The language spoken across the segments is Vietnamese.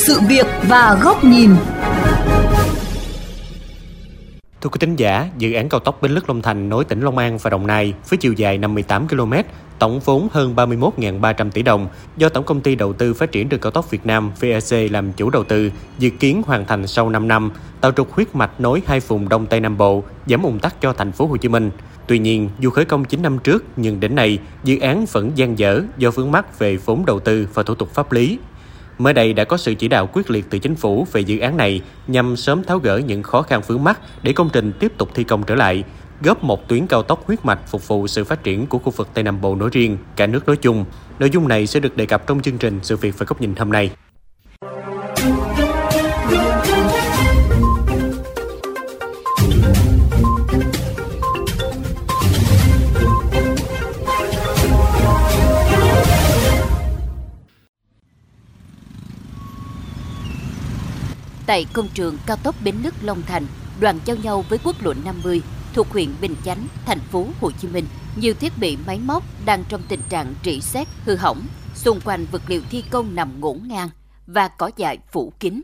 sự việc và góc nhìn. Thưa quý tín giả, dự án cao tốc Bến Lức Long Thành nối tỉnh Long An và Đồng Nai với chiều dài 58 km, tổng vốn hơn 31.300 tỷ đồng do Tổng công ty Đầu tư Phát triển đường cao tốc Việt Nam VEC làm chủ đầu tư, dự kiến hoàn thành sau 5 năm, tạo trục huyết mạch nối hai vùng Đông Tây Nam Bộ, giảm ủng tắc cho thành phố Hồ Chí Minh. Tuy nhiên, dù khởi công 9 năm trước nhưng đến nay, dự án vẫn dang dở do vướng mắc về vốn đầu tư và thủ tục pháp lý. Mới đây đã có sự chỉ đạo quyết liệt từ chính phủ về dự án này nhằm sớm tháo gỡ những khó khăn vướng mắt để công trình tiếp tục thi công trở lại, góp một tuyến cao tốc huyết mạch phục vụ sự phát triển của khu vực Tây Nam Bộ nói riêng, cả nước nói chung. Nội dung này sẽ được đề cập trong chương trình Sự việc và góc nhìn hôm nay. Tại công trường cao tốc Bến Lức Long Thành, đoàn giao nhau với quốc lộ 50 thuộc huyện Bình Chánh, thành phố Hồ Chí Minh, nhiều thiết bị máy móc đang trong tình trạng rỉ sét hư hỏng, xung quanh vật liệu thi công nằm ngổn ngang và cỏ dại phủ kín.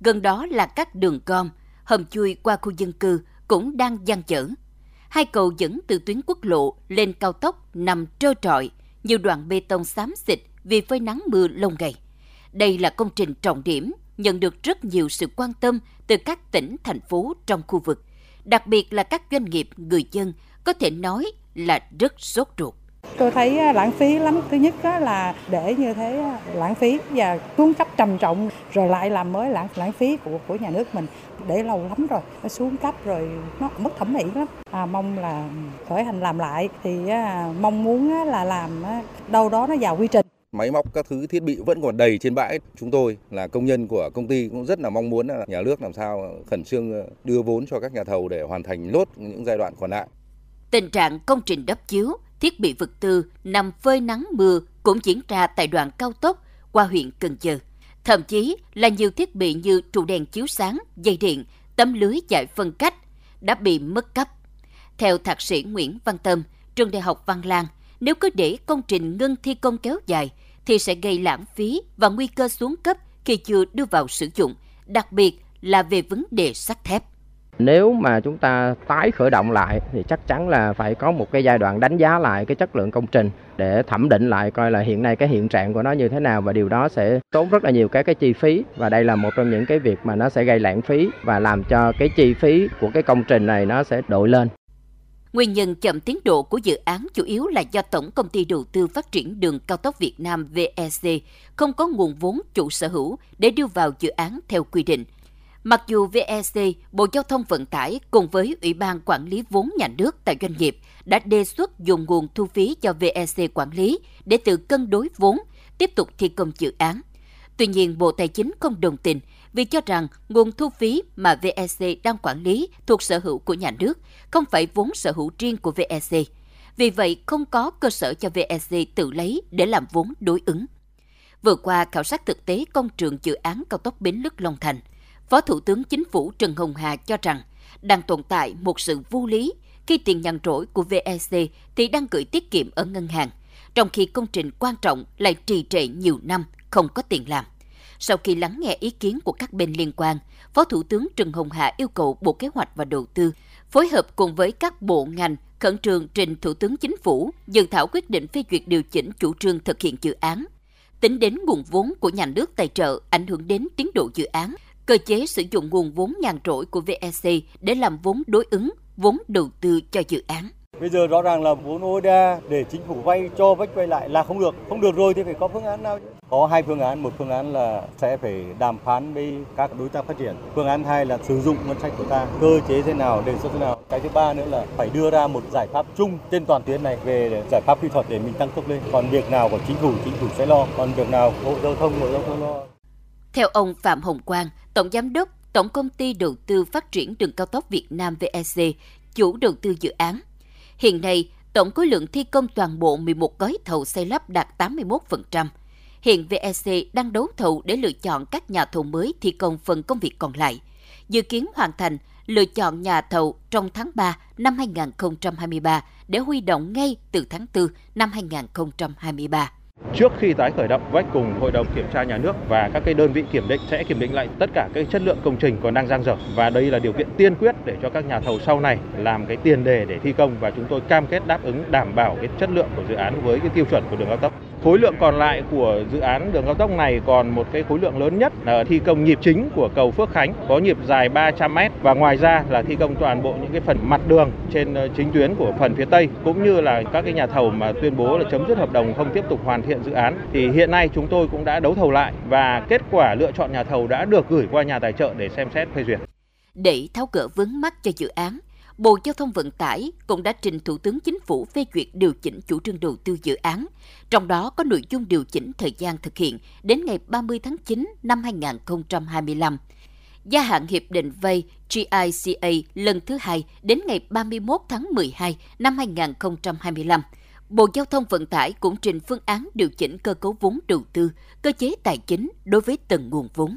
Gần đó là các đường gom, hầm chui qua khu dân cư cũng đang gian chở. Hai cầu dẫn từ tuyến quốc lộ lên cao tốc nằm trơ trọi, nhiều đoạn bê tông xám xịt vì phơi nắng mưa lâu ngày. Đây là công trình trọng điểm nhận được rất nhiều sự quan tâm từ các tỉnh, thành phố trong khu vực, đặc biệt là các doanh nghiệp, người dân có thể nói là rất sốt ruột. Tôi thấy à, lãng phí lắm. Thứ nhất là để như thế à, lãng phí và xuống cấp trầm trọng rồi lại làm mới lãng lãng phí của của nhà nước mình để lâu lắm rồi nó xuống cấp rồi nó mất thẩm mỹ lắm. À, mong là khởi hành làm lại thì à, mong muốn là làm đâu đó nó vào quy trình máy móc các thứ thiết bị vẫn còn đầy trên bãi. Chúng tôi là công nhân của công ty cũng rất là mong muốn là nhà nước làm sao khẩn trương ờ, đưa vốn cho các nhà thầu để hoàn thành lốt những giai đoạn còn lại. Tình trạng công trình đắp chiếu, thiết bị vật tư nằm phơi nắng mưa cũng diễn ra tại đoạn cao tốc qua huyện Cần Giờ. Thậm chí là nhiều thiết bị như trụ đèn chiếu sáng, dây điện, tấm lưới giải phân cách đã bị mất cấp. Theo thạc sĩ Nguyễn Văn Tâm, trường Đại học Văn Lang, nếu cứ để công trình ngưng thi công kéo dài thì sẽ gây lãng phí và nguy cơ xuống cấp khi chưa đưa vào sử dụng, đặc biệt là về vấn đề sắt thép. Nếu mà chúng ta tái khởi động lại thì chắc chắn là phải có một cái giai đoạn đánh giá lại cái chất lượng công trình để thẩm định lại coi là hiện nay cái hiện trạng của nó như thế nào và điều đó sẽ tốn rất là nhiều các cái chi phí và đây là một trong những cái việc mà nó sẽ gây lãng phí và làm cho cái chi phí của cái công trình này nó sẽ đội lên. Nguyên nhân chậm tiến độ của dự án chủ yếu là do Tổng Công ty Đầu tư Phát triển Đường Cao tốc Việt Nam VEC không có nguồn vốn chủ sở hữu để đưa vào dự án theo quy định. Mặc dù VEC, Bộ Giao thông Vận tải cùng với Ủy ban Quản lý vốn nhà nước tại doanh nghiệp đã đề xuất dùng nguồn thu phí cho VEC quản lý để tự cân đối vốn, tiếp tục thi công dự án. Tuy nhiên, Bộ Tài chính không đồng tình vì cho rằng nguồn thu phí mà VEC đang quản lý thuộc sở hữu của nhà nước, không phải vốn sở hữu riêng của VEC. Vì vậy, không có cơ sở cho VEC tự lấy để làm vốn đối ứng. Vừa qua, khảo sát thực tế công trường dự án cao tốc Bến Lức Long Thành, Phó Thủ tướng Chính phủ Trần Hồng Hà cho rằng đang tồn tại một sự vô lý khi tiền nhàn rỗi của VEC thì đang gửi tiết kiệm ở ngân hàng, trong khi công trình quan trọng lại trì trệ nhiều năm không có tiền làm. Sau khi lắng nghe ý kiến của các bên liên quan, Phó Thủ tướng Trần Hồng Hà yêu cầu Bộ Kế hoạch và Đầu tư phối hợp cùng với các bộ ngành khẩn trương trình Thủ tướng Chính phủ dự thảo quyết định phê duyệt điều chỉnh chủ trương thực hiện dự án. Tính đến nguồn vốn của nhà nước tài trợ ảnh hưởng đến tiến độ dự án, cơ chế sử dụng nguồn vốn nhàn rỗi của VEC để làm vốn đối ứng, vốn đầu tư cho dự án. Bây giờ rõ ràng là vốn ODA để chính phủ vay cho vách vay lại là không được. Không được rồi thì phải có phương án nào chứ. Có hai phương án, một phương án là sẽ phải đàm phán với các đối tác phát triển. Phương án hai là sử dụng ngân sách của ta, cơ chế thế nào, đề xuất thế nào. Cái thứ ba nữa là phải đưa ra một giải pháp chung trên toàn tuyến này về giải pháp kỹ thuật để mình tăng tốc lên. Còn việc nào của chính phủ, chính phủ sẽ lo. Còn việc nào Bộ Giao thông, Bộ Giao thông lo. Theo ông Phạm Hồng Quang, Tổng Giám đốc Tổng Công ty Đầu tư Phát triển Đường Cao tốc Việt Nam VEC, chủ đầu tư dự án, Hiện nay, tổng khối lượng thi công toàn bộ 11 gói thầu xây lắp đạt 81%. Hiện VEC đang đấu thầu để lựa chọn các nhà thầu mới thi công phần công việc còn lại. Dự kiến hoàn thành lựa chọn nhà thầu trong tháng 3 năm 2023 để huy động ngay từ tháng 4 năm 2023. Trước khi tái khởi động, vách cùng Hội đồng Kiểm tra Nhà nước và các cái đơn vị kiểm định sẽ kiểm định lại tất cả cái chất lượng công trình còn đang dang dở và đây là điều kiện tiên quyết để cho các nhà thầu sau này làm cái tiền đề để thi công và chúng tôi cam kết đáp ứng đảm bảo cái chất lượng của dự án với cái tiêu chuẩn của đường cao tốc. Khối lượng còn lại của dự án đường cao tốc này còn một cái khối lượng lớn nhất là thi công nhịp chính của cầu Phước Khánh có nhịp dài 300 m và ngoài ra là thi công toàn bộ những cái phần mặt đường trên ờ, chính tuyến của phần phía Tây cũng như là các cái nhà thầu mà tuyên bố là chấm dứt hợp đồng không tiếp tục hoàn thiện dự án thì hiện nay chúng tôi cũng đã đấu thầu lại và kết quả lựa chọn nhà thầu đã được gửi qua nhà tài trợ để xem xét phê duyệt. Để tháo gỡ vướng mắt cho dự án, Bộ Giao thông Vận tải cũng đã trình Thủ tướng Chính phủ phê duyệt điều chỉnh chủ trương đầu tư dự án, trong đó có nội dung điều chỉnh thời gian thực hiện đến ngày 30 tháng 9 năm 2025. Gia hạn hiệp định vay GICA lần thứ hai đến ngày 31 tháng 12 năm 2025. Bộ Giao thông Vận tải cũng trình phương án điều chỉnh cơ cấu vốn đầu tư, cơ chế tài chính đối với từng nguồn vốn.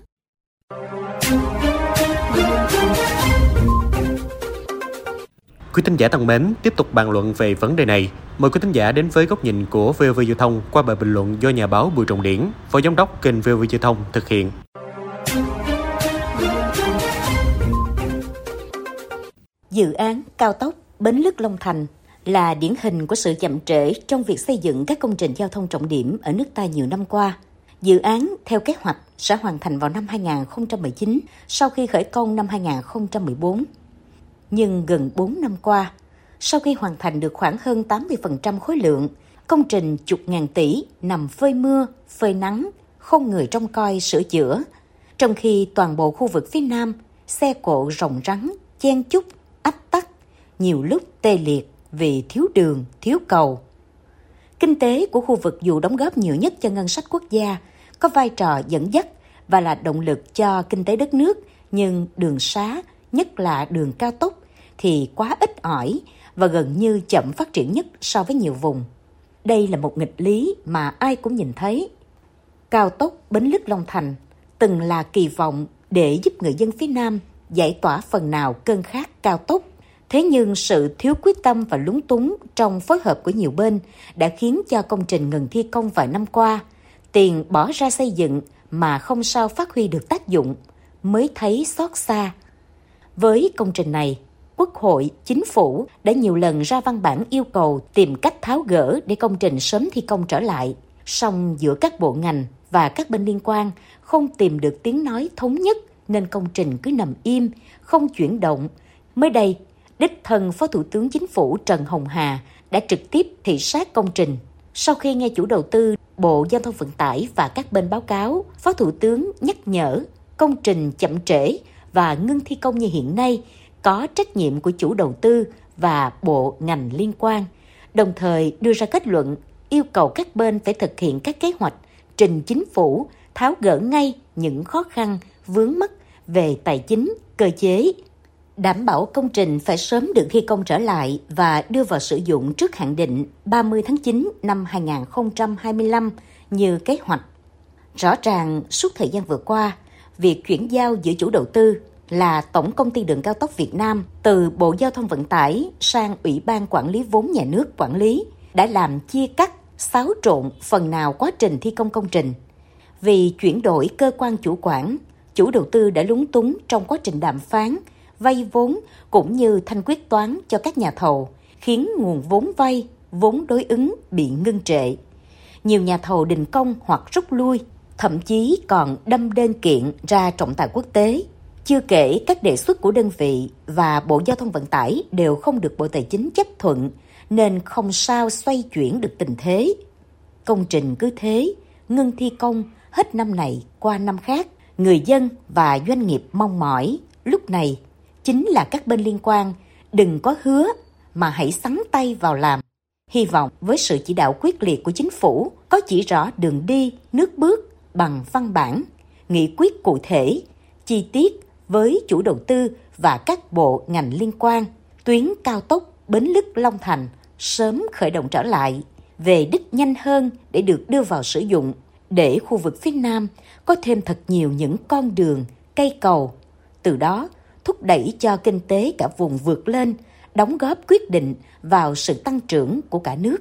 Quý thính giả thân mến, tiếp tục bàn luận về vấn đề này. Mời quý thính giả đến với góc nhìn của VOV Giao thông qua bài bình luận do nhà báo Bùi Trọng Điển, Phó Giám đốc kênh VOV Giao thông thực hiện. Dự án cao tốc Bến Lức Long Thành là điển hình của sự chậm trễ trong việc xây dựng các công trình giao thông trọng điểm ở nước ta nhiều năm qua. Dự án theo kế hoạch sẽ hoàn thành vào năm 2019 sau khi khởi công năm 2014 nhưng gần 4 năm qua, sau khi hoàn thành được khoảng hơn 80% khối lượng, công trình chục ngàn tỷ nằm phơi mưa, phơi nắng, không người trông coi sửa chữa. Trong khi toàn bộ khu vực phía Nam, xe cộ rồng rắn, chen chúc, ách tắc, nhiều lúc tê liệt vì thiếu đường, thiếu cầu. Kinh tế của khu vực dù đóng góp nhiều nhất cho ngân sách quốc gia, có vai trò dẫn dắt và là động lực cho kinh tế đất nước, nhưng đường xá, nhất là đường cao tốc, thì quá ít ỏi và gần như chậm phát triển nhất so với nhiều vùng. Đây là một nghịch lý mà ai cũng nhìn thấy. Cao tốc Bến Lức Long Thành từng là kỳ vọng để giúp người dân phía Nam giải tỏa phần nào cơn khát cao tốc. Thế nhưng sự thiếu quyết tâm và lúng túng trong phối hợp của nhiều bên đã khiến cho công trình ngừng thi công vài năm qua. Tiền bỏ ra xây dựng mà không sao phát huy được tác dụng mới thấy xót xa. Với công trình này, Quốc hội, Chính phủ đã nhiều lần ra văn bản yêu cầu tìm cách tháo gỡ để công trình sớm thi công trở lại. Song giữa các bộ ngành và các bên liên quan không tìm được tiếng nói thống nhất nên công trình cứ nằm im, không chuyển động. Mới đây, đích thân Phó Thủ tướng Chính phủ Trần Hồng Hà đã trực tiếp thị sát công trình. Sau khi nghe chủ đầu tư, Bộ Giao thông Vận tải và các bên báo cáo, Phó Thủ tướng nhắc nhở công trình chậm trễ và ngưng thi công như hiện nay có trách nhiệm của chủ đầu tư và bộ ngành liên quan, đồng thời đưa ra kết luận yêu cầu các bên phải thực hiện các kế hoạch trình chính phủ tháo gỡ ngay những khó khăn vướng mắc về tài chính, cơ chế, đảm bảo công trình phải sớm được thi công trở lại và đưa vào sử dụng trước hạn định 30 tháng 9 năm 2025 như kế hoạch. Rõ ràng suốt thời gian vừa qua, việc chuyển giao giữa chủ đầu tư là Tổng công ty đường cao tốc Việt Nam từ Bộ Giao thông Vận tải sang Ủy ban Quản lý vốn nhà nước quản lý đã làm chia cắt, xáo trộn phần nào quá trình thi công công trình. Vì chuyển đổi cơ quan chủ quản, chủ đầu tư đã lúng túng trong quá trình đàm phán, vay vốn cũng như thanh quyết toán cho các nhà thầu, khiến nguồn vốn vay, vốn đối ứng bị ngưng trệ. Nhiều nhà thầu đình công hoặc rút lui, thậm chí còn đâm đơn kiện ra trọng tài quốc tế chưa kể các đề xuất của đơn vị và Bộ Giao thông Vận tải đều không được Bộ Tài chính chấp thuận nên không sao xoay chuyển được tình thế. Công trình cứ thế, ngưng thi công hết năm này qua năm khác. Người dân và doanh nghiệp mong mỏi lúc này chính là các bên liên quan đừng có hứa mà hãy sắn tay vào làm. Hy vọng với sự chỉ đạo quyết liệt của chính phủ có chỉ rõ đường đi, nước bước bằng văn bản, nghị quyết cụ thể, chi tiết với chủ đầu tư và các bộ ngành liên quan, tuyến cao tốc Bến Lức Long Thành sớm khởi động trở lại, về đích nhanh hơn để được đưa vào sử dụng, để khu vực phía Nam có thêm thật nhiều những con đường, cây cầu. Từ đó, thúc đẩy cho kinh tế cả vùng vượt lên, đóng góp quyết định vào sự tăng trưởng của cả nước.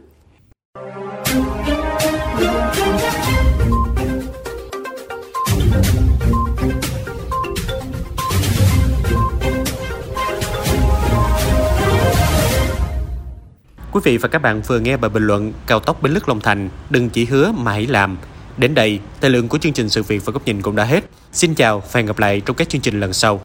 Quý vị và các bạn vừa nghe bài bình luận cao tốc Bến Lức Long Thành đừng chỉ hứa mà hãy làm. Đến đây, thời lượng của chương trình sự việc và góc nhìn cũng đã hết. Xin chào và hẹn gặp lại trong các chương trình lần sau.